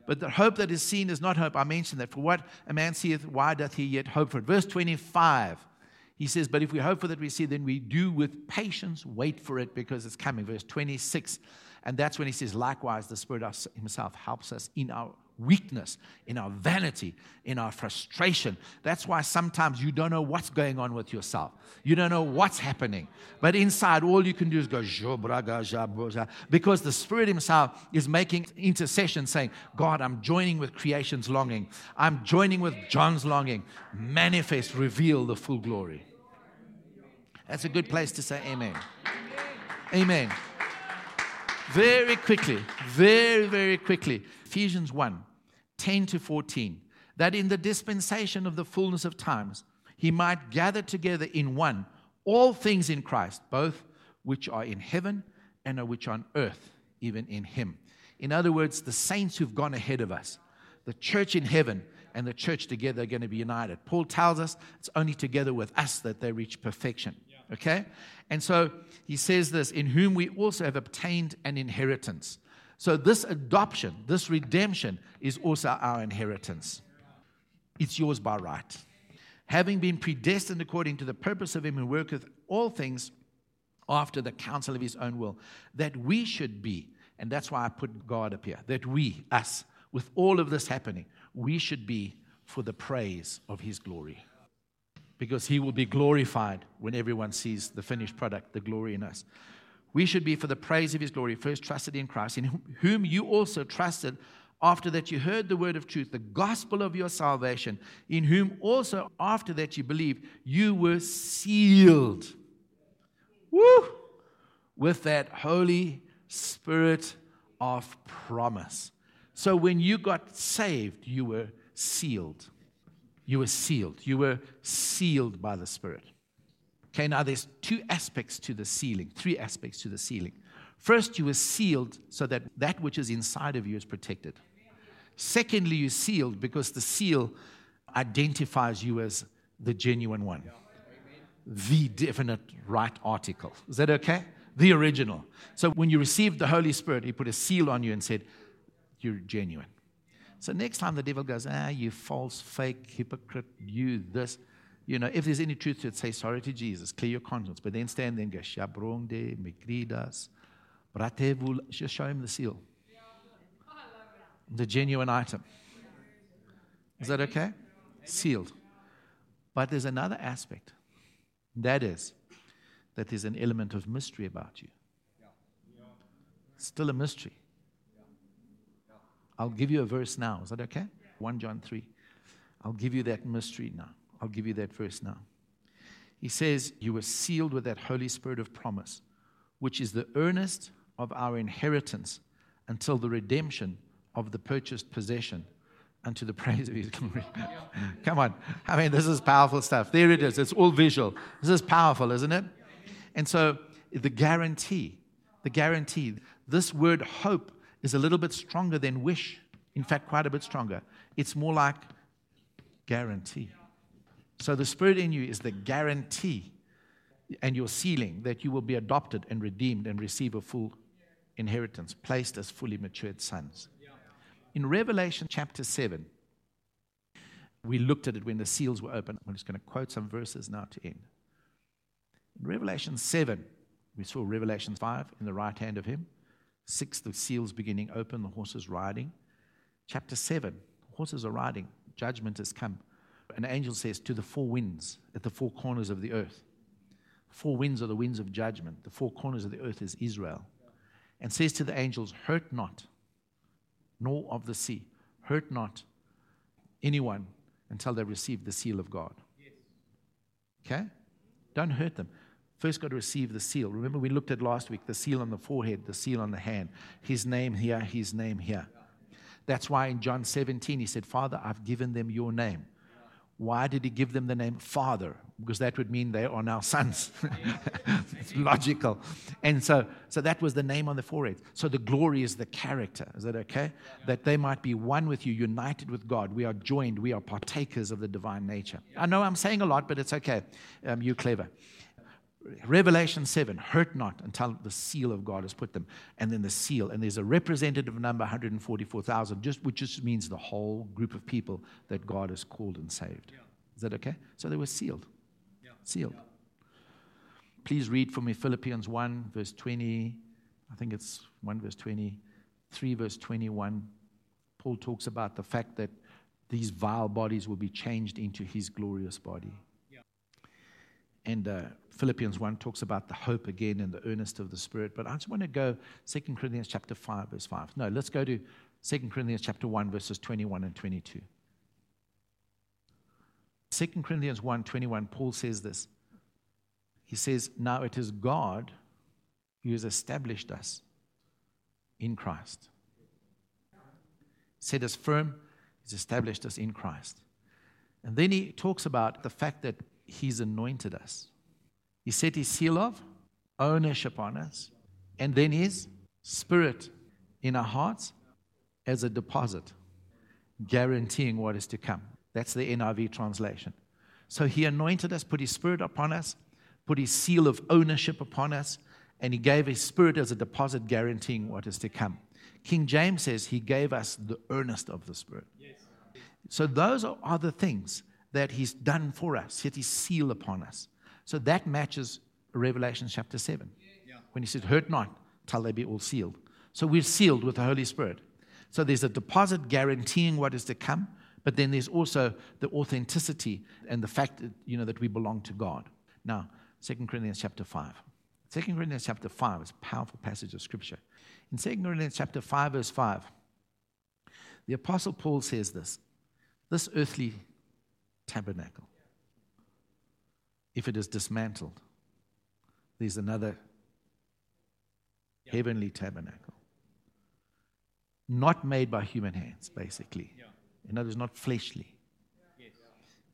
But the hope that is seen is not hope. I mentioned that. For what a man seeth, why doth he yet hope for it? Verse 25, he says, But if we hope for that we see, then we do with patience wait for it because it's coming. Verse 26, and that's when he says, Likewise, the Spirit himself helps us in our weakness, in our vanity, in our frustration. That's why sometimes you don't know what's going on with yourself. You don't know what's happening. But inside, all you can do is go, because the Spirit Himself is making intercession, saying, God, I'm joining with creation's longing. I'm joining with John's longing. Manifest, reveal the full glory. That's a good place to say amen. Amen. Very quickly, very, very quickly. Ephesians 1 10 to 14. That in the dispensation of the fullness of times, he might gather together in one all things in Christ, both which are in heaven and which are on earth, even in him. In other words, the saints who've gone ahead of us, the church in heaven and the church together are going to be united. Paul tells us it's only together with us that they reach perfection. Okay? And so he says this in whom we also have obtained an inheritance so, this adoption, this redemption is also our inheritance. It's yours by right. Having been predestined according to the purpose of Him who worketh all things after the counsel of His own will, that we should be, and that's why I put God up here, that we, us, with all of this happening, we should be for the praise of His glory. Because He will be glorified when everyone sees the finished product, the glory in us we should be for the praise of his glory, first trusted in Christ, in whom you also trusted after that you heard the word of truth, the gospel of your salvation, in whom also after that you believed, you were sealed. Woo! With that Holy Spirit of promise. So when you got saved, you were sealed. You were sealed. You were sealed by the Spirit. Okay, now there's two aspects to the sealing, three aspects to the sealing. First, you were sealed so that that which is inside of you is protected. Secondly, you're sealed because the seal identifies you as the genuine one, the definite right article. Is that okay? The original. So when you received the Holy Spirit, He put a seal on you and said, You're genuine. So next time the devil goes, Ah, you false, fake, hypocrite, you this. You know, if there's any truth to it, say sorry to Jesus, clear your conscience. But then stand there and go, Shabronde, Mikridas, Bratevul, just show him the seal the genuine item. Is that okay? Sealed. But there's another aspect. That is, that there's an element of mystery about you. Still a mystery. I'll give you a verse now. Is that okay? 1 John 3. I'll give you that mystery now. I'll give you that verse now. He says, You were sealed with that Holy Spirit of promise, which is the earnest of our inheritance until the redemption of the purchased possession unto the praise of his glory. Come on. I mean, this is powerful stuff. There it is. It's all visual. This is powerful, isn't it? And so the guarantee, the guarantee, this word hope is a little bit stronger than wish. In fact, quite a bit stronger. It's more like guarantee. So the Spirit in you is the guarantee and your sealing that you will be adopted and redeemed and receive a full inheritance, placed as fully matured sons. In Revelation chapter 7, we looked at it when the seals were open. I'm just going to quote some verses now to end. In Revelation 7, we saw Revelation 5 in the right hand of him. 6, the seals beginning open, the horses riding. Chapter 7, horses are riding, judgment has come. An angel says, To the four winds at the four corners of the earth. Four winds are the winds of judgment. The four corners of the earth is Israel. And says to the angels, Hurt not, nor of the sea. Hurt not anyone until they receive the seal of God. Okay? Don't hurt them. First, got to receive the seal. Remember, we looked at last week the seal on the forehead, the seal on the hand, his name here, his name here. That's why in John 17, he said, Father, I've given them your name. Why did he give them the name Father? Because that would mean they are now sons. it's logical. And so, so that was the name on the forehead. So the glory is the character. Is that okay? That they might be one with you, united with God. We are joined. We are partakers of the divine nature. I know I'm saying a lot, but it's okay. Um, you're clever. Revelation 7, hurt not until the seal of God has put them. And then the seal, and there's a representative number, 144,000, just, which just means the whole group of people that God has called and saved. Yeah. Is that okay? So they were sealed. Yeah. Sealed. Yeah. Please read for me Philippians 1, verse 20. I think it's 1 verse 20, 3 verse 21. Paul talks about the fact that these vile bodies will be changed into his glorious body. And uh, Philippians 1 talks about the hope again and the earnest of the Spirit. But I just want to go 2 Corinthians chapter 5, verse 5. No, let's go to 2 Corinthians chapter 1, verses 21 and 22. 2 Corinthians 1, 21, Paul says this. He says, Now it is God who has established us in Christ. Set us firm, he's established us in Christ. And then he talks about the fact that He's anointed us. He set His seal of ownership on us, and then His Spirit in our hearts as a deposit, guaranteeing what is to come. That's the NIV translation. So He anointed us, put His Spirit upon us, put His seal of ownership upon us, and He gave His Spirit as a deposit, guaranteeing what is to come. King James says He gave us the earnest of the Spirit. Yes. So those are, are the things that He's done for us, set His seal upon us. So that matches Revelation chapter 7. Yeah. When He said, Hurt not till they be all sealed. So we're sealed with the Holy Spirit. So there's a deposit guaranteeing what is to come, but then there's also the authenticity and the fact that, you know, that we belong to God. Now, 2 Corinthians chapter 5. 2 Corinthians chapter 5 is a powerful passage of Scripture. In 2 Corinthians chapter 5, verse 5, The Apostle Paul says this this earthly tabernacle, if it is dismantled, there's another heavenly tabernacle. Not made by human hands, basically. In other words, not fleshly.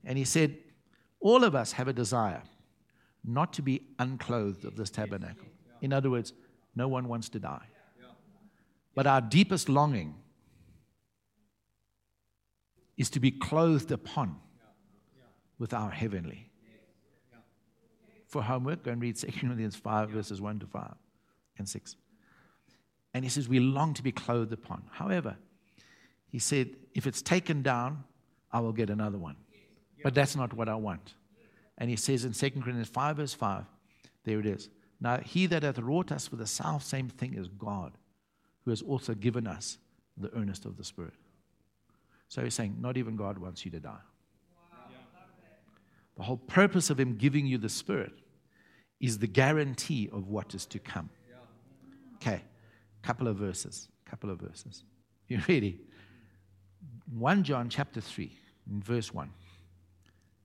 And he said, All of us have a desire not to be unclothed of this tabernacle. In other words, no one wants to die. But our deepest longing is to be clothed upon with our heavenly. For homework, go and read 2 Corinthians 5, verses 1 to 5 and 6. And he says, We long to be clothed upon. However, he said, If it's taken down, I will get another one. But that's not what I want. And he says in 2 Corinthians 5, verse 5, there it is. Now, he that hath wrought us for the self same thing is God, who has also given us the earnest of the Spirit. So he's saying, not even God wants you to die. The whole purpose of him giving you the Spirit is the guarantee of what is to come. Okay, couple of verses. Couple of verses. You ready? 1 John chapter 3, in verse 1.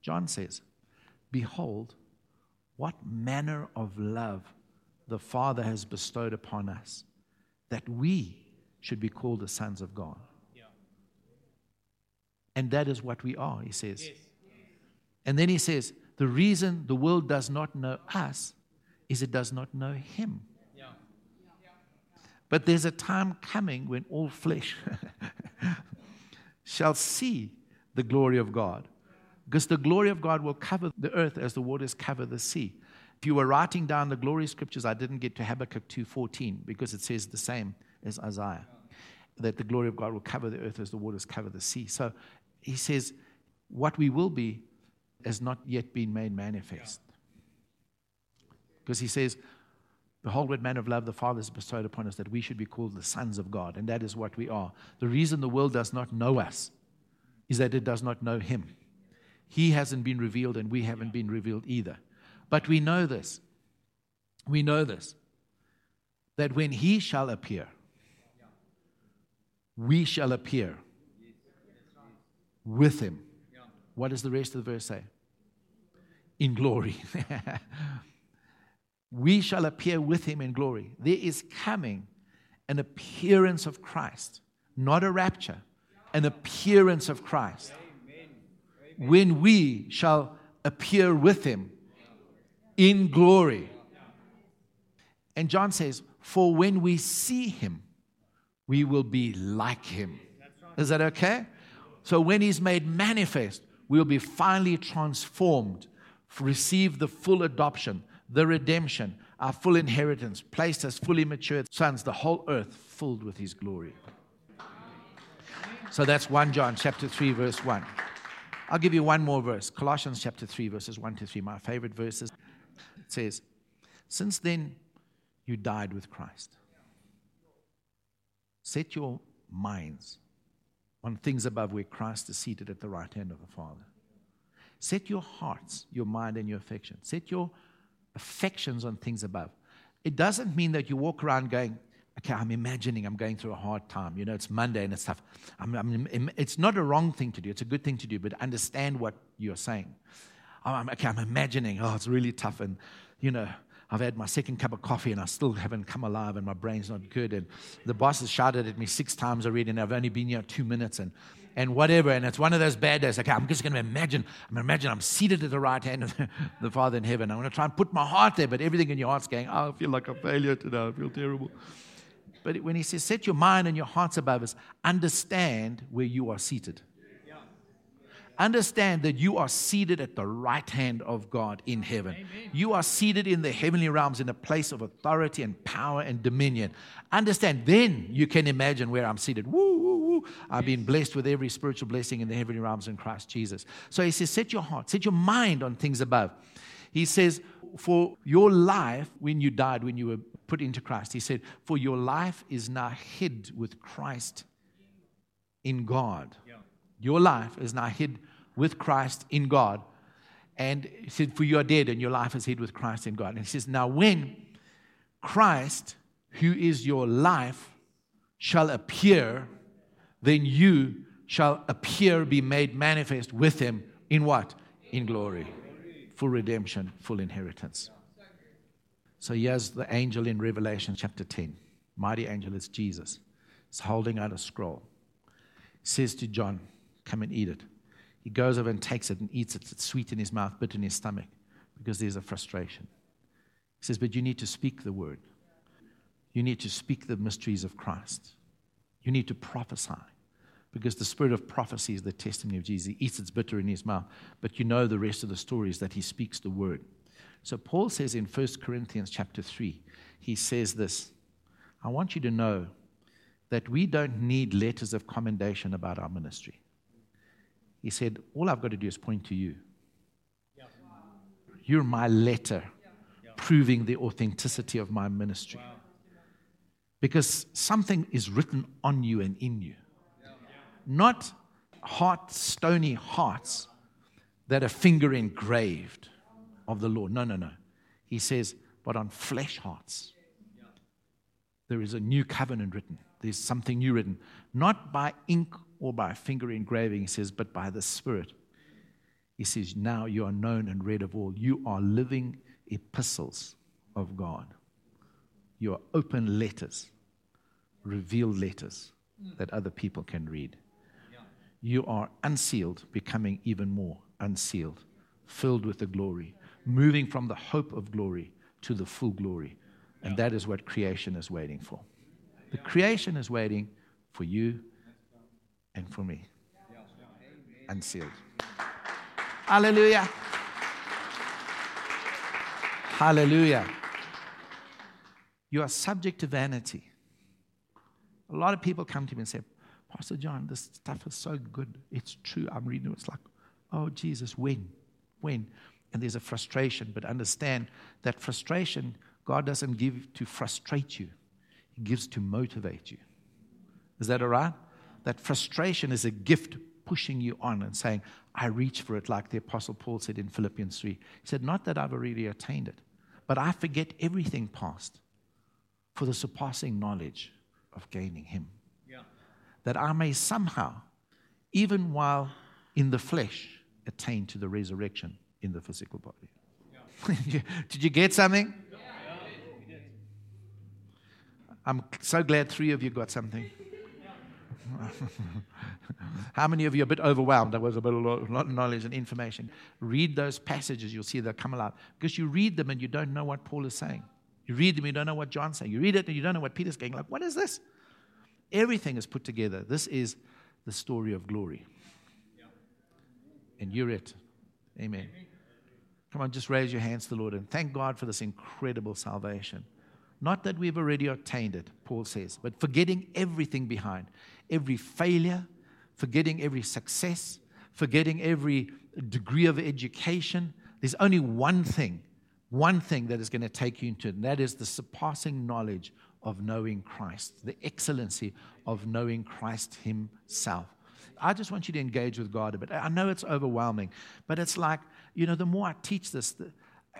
John says, Behold, what manner of love the Father has bestowed upon us, that we should be called the sons of God. Yeah. And that is what we are, he says. Yes. And then he says, The reason the world does not know us is it does not know him. But there's a time coming when all flesh shall see the glory of God because the glory of God will cover the earth as the waters cover the sea. If you were writing down the glory scriptures, I didn't get to Habakkuk 2:14 because it says the same as Isaiah, that the glory of God will cover the earth as the waters cover the sea. So he says, what we will be has not yet been made manifest. Because he says, Behold, what man of love the Father has bestowed upon us that we should be called the sons of God, and that is what we are. The reason the world does not know us is that it does not know Him. He hasn't been revealed, and we haven't been revealed either. But we know this. We know this. That when He shall appear, we shall appear with Him. What does the rest of the verse say? In glory. we shall appear with Him in glory. There is coming an appearance of Christ, not a rapture, an appearance of Christ when we shall appear with him in glory. And John says, For when we see him, we will be like him. Is that okay? So when he's made manifest, we'll be finally transformed, receive the full adoption, the redemption, our full inheritance, placed as fully matured sons, the whole earth filled with his glory. So that's 1 John chapter 3, verse 1. I'll give you one more verse Colossians chapter 3, verses 1 to 3, my favorite verses. It says, Since then you died with Christ. Set your minds on things above where Christ is seated at the right hand of the Father. Set your hearts, your mind, and your affection. Set your affections on things above. It doesn't mean that you walk around going, okay, I'm imagining I'm going through a hard time. You know, it's Monday and it's tough. I'm, I'm, it's not a wrong thing to do. It's a good thing to do, but understand what you're saying. Oh, I'm, okay, I'm imagining, oh, it's really tough. And, you know, I've had my second cup of coffee and I still haven't come alive and my brain's not good. And the boss has shouted at me six times already and I've only been here two minutes and, and whatever. And it's one of those bad days. Okay, I'm just going to imagine, I'm going to imagine I'm seated at the right hand of the Father in heaven. I'm going to try and put my heart there, but everything in your heart's going, oh, I feel like a failure today. I feel terrible. But when he says, set your mind and your hearts above us, understand where you are seated. Understand that you are seated at the right hand of God in heaven. Amen. You are seated in the heavenly realms in a place of authority and power and dominion. Understand, then you can imagine where I'm seated. Woo, woo, woo. I've been blessed with every spiritual blessing in the heavenly realms in Christ Jesus. So he says, set your heart, set your mind on things above. He says, for your life, when you died, when you were put into Christ, he said, For your life is now hid with Christ in God. Your life is now hid with Christ in God. And he said, For you are dead, and your life is hid with Christ in God. And he says, Now when Christ, who is your life, shall appear, then you shall appear, be made manifest with him in what? In glory. Full redemption, full inheritance. So here's the angel in Revelation chapter 10. Mighty angel, is Jesus. He's holding out a scroll. He says to John, Come and eat it. He goes over and takes it and eats it. It's sweet in his mouth, bitter in his stomach, because there's a frustration. He says, But you need to speak the word. You need to speak the mysteries of Christ. You need to prophesy because the spirit of prophecy is the testimony of Jesus. He eats its bitter in his mouth, but you know the rest of the story is that he speaks the word. So Paul says in 1 Corinthians chapter 3, he says this I want you to know that we don't need letters of commendation about our ministry. He said, All I've got to do is point to you. You're my letter proving the authenticity of my ministry. Because something is written on you and in you. Not heart, stony hearts that are finger engraved of the Lord. No, no, no. He says, but on flesh hearts. There is a new covenant written. There's something new written. Not by ink or by finger engraving, he says, but by the Spirit. He says, Now you are known and read of all. You are living epistles of God. You are open letters, revealed letters that other people can read. You are unsealed, becoming even more unsealed, filled with the glory moving from the hope of glory to the full glory. And that is what creation is waiting for. The creation is waiting for you and for me. Unsealed. Hallelujah. Hallelujah. You are subject to vanity. A lot of people come to me and say, Pastor John, this stuff is so good. It's true. I'm reading it. It's like, oh, Jesus, when? When? and there's a frustration. But understand that frustration, God doesn't give to frustrate you, He gives to motivate you. Is that all right? That frustration is a gift pushing you on and saying, I reach for it, like the Apostle Paul said in Philippians 3. He said, Not that I've already attained it, but I forget everything past for the surpassing knowledge of gaining Him. Yeah. That I may somehow, even while in the flesh, attain to the resurrection in the physical body. Yeah. Did you get something? Yeah. I'm so glad three of you got something. How many of you are a bit overwhelmed? There was a bit of lot of knowledge and information. Read those passages, you'll see they'll come alive. Because you read them and you don't know what Paul is saying. You read them, you don't know what John's saying. You read it and you don't know what Peter's saying. Like, what is this? Everything is put together. This is the story of glory. And you're it. Amen. Come on, just raise your hands to the Lord and thank God for this incredible salvation. Not that we've already obtained it, Paul says, but forgetting everything behind, every failure, forgetting every success, forgetting every degree of education. There's only one thing, one thing that is going to take you into it, and that is the surpassing knowledge of knowing Christ, the excellency of knowing Christ Himself. I just want you to engage with God a bit. I know it's overwhelming, but it's like, you know, the more I teach this, the,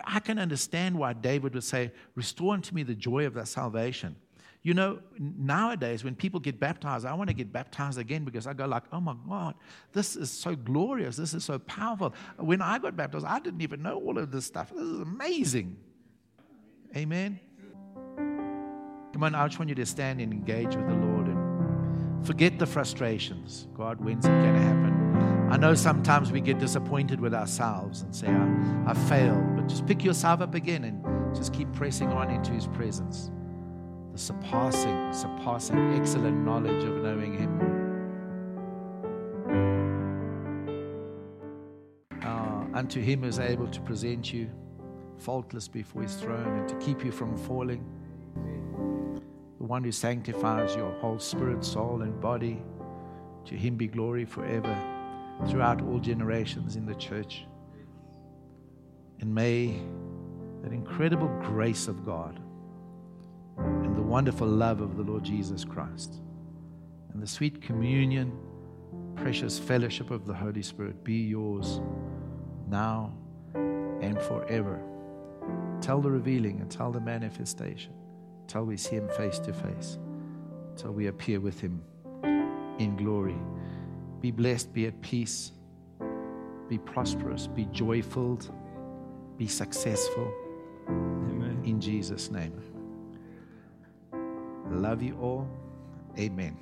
I can understand why David would say, Restore unto me the joy of that salvation. You know, nowadays when people get baptized, I want to get baptized again because I go like, oh my God, this is so glorious. This is so powerful. When I got baptized, I didn't even know all of this stuff. This is amazing. Amen. Come on, I just want you to stand and engage with the Lord. And forget the frustrations. God, when's it going to happen? I know sometimes we get disappointed with ourselves and say, I, I failed. But just pick yourself up again and just keep pressing on into His presence. The surpassing, surpassing, excellent knowledge of knowing Him. Uh, unto Him is able to present you faultless before His throne and to keep you from falling the one who sanctifies your whole spirit, soul, and body. To him be glory forever throughout all generations in the church. And may that incredible grace of God and the wonderful love of the Lord Jesus Christ and the sweet communion, precious fellowship of the Holy Spirit be yours now and forever. Tell the revealing and tell the manifestation till we see Him face to face, till we appear with Him in glory. Be blessed, be at peace, be prosperous, be joyful, be successful Amen. in Jesus' name. Love you all. Amen.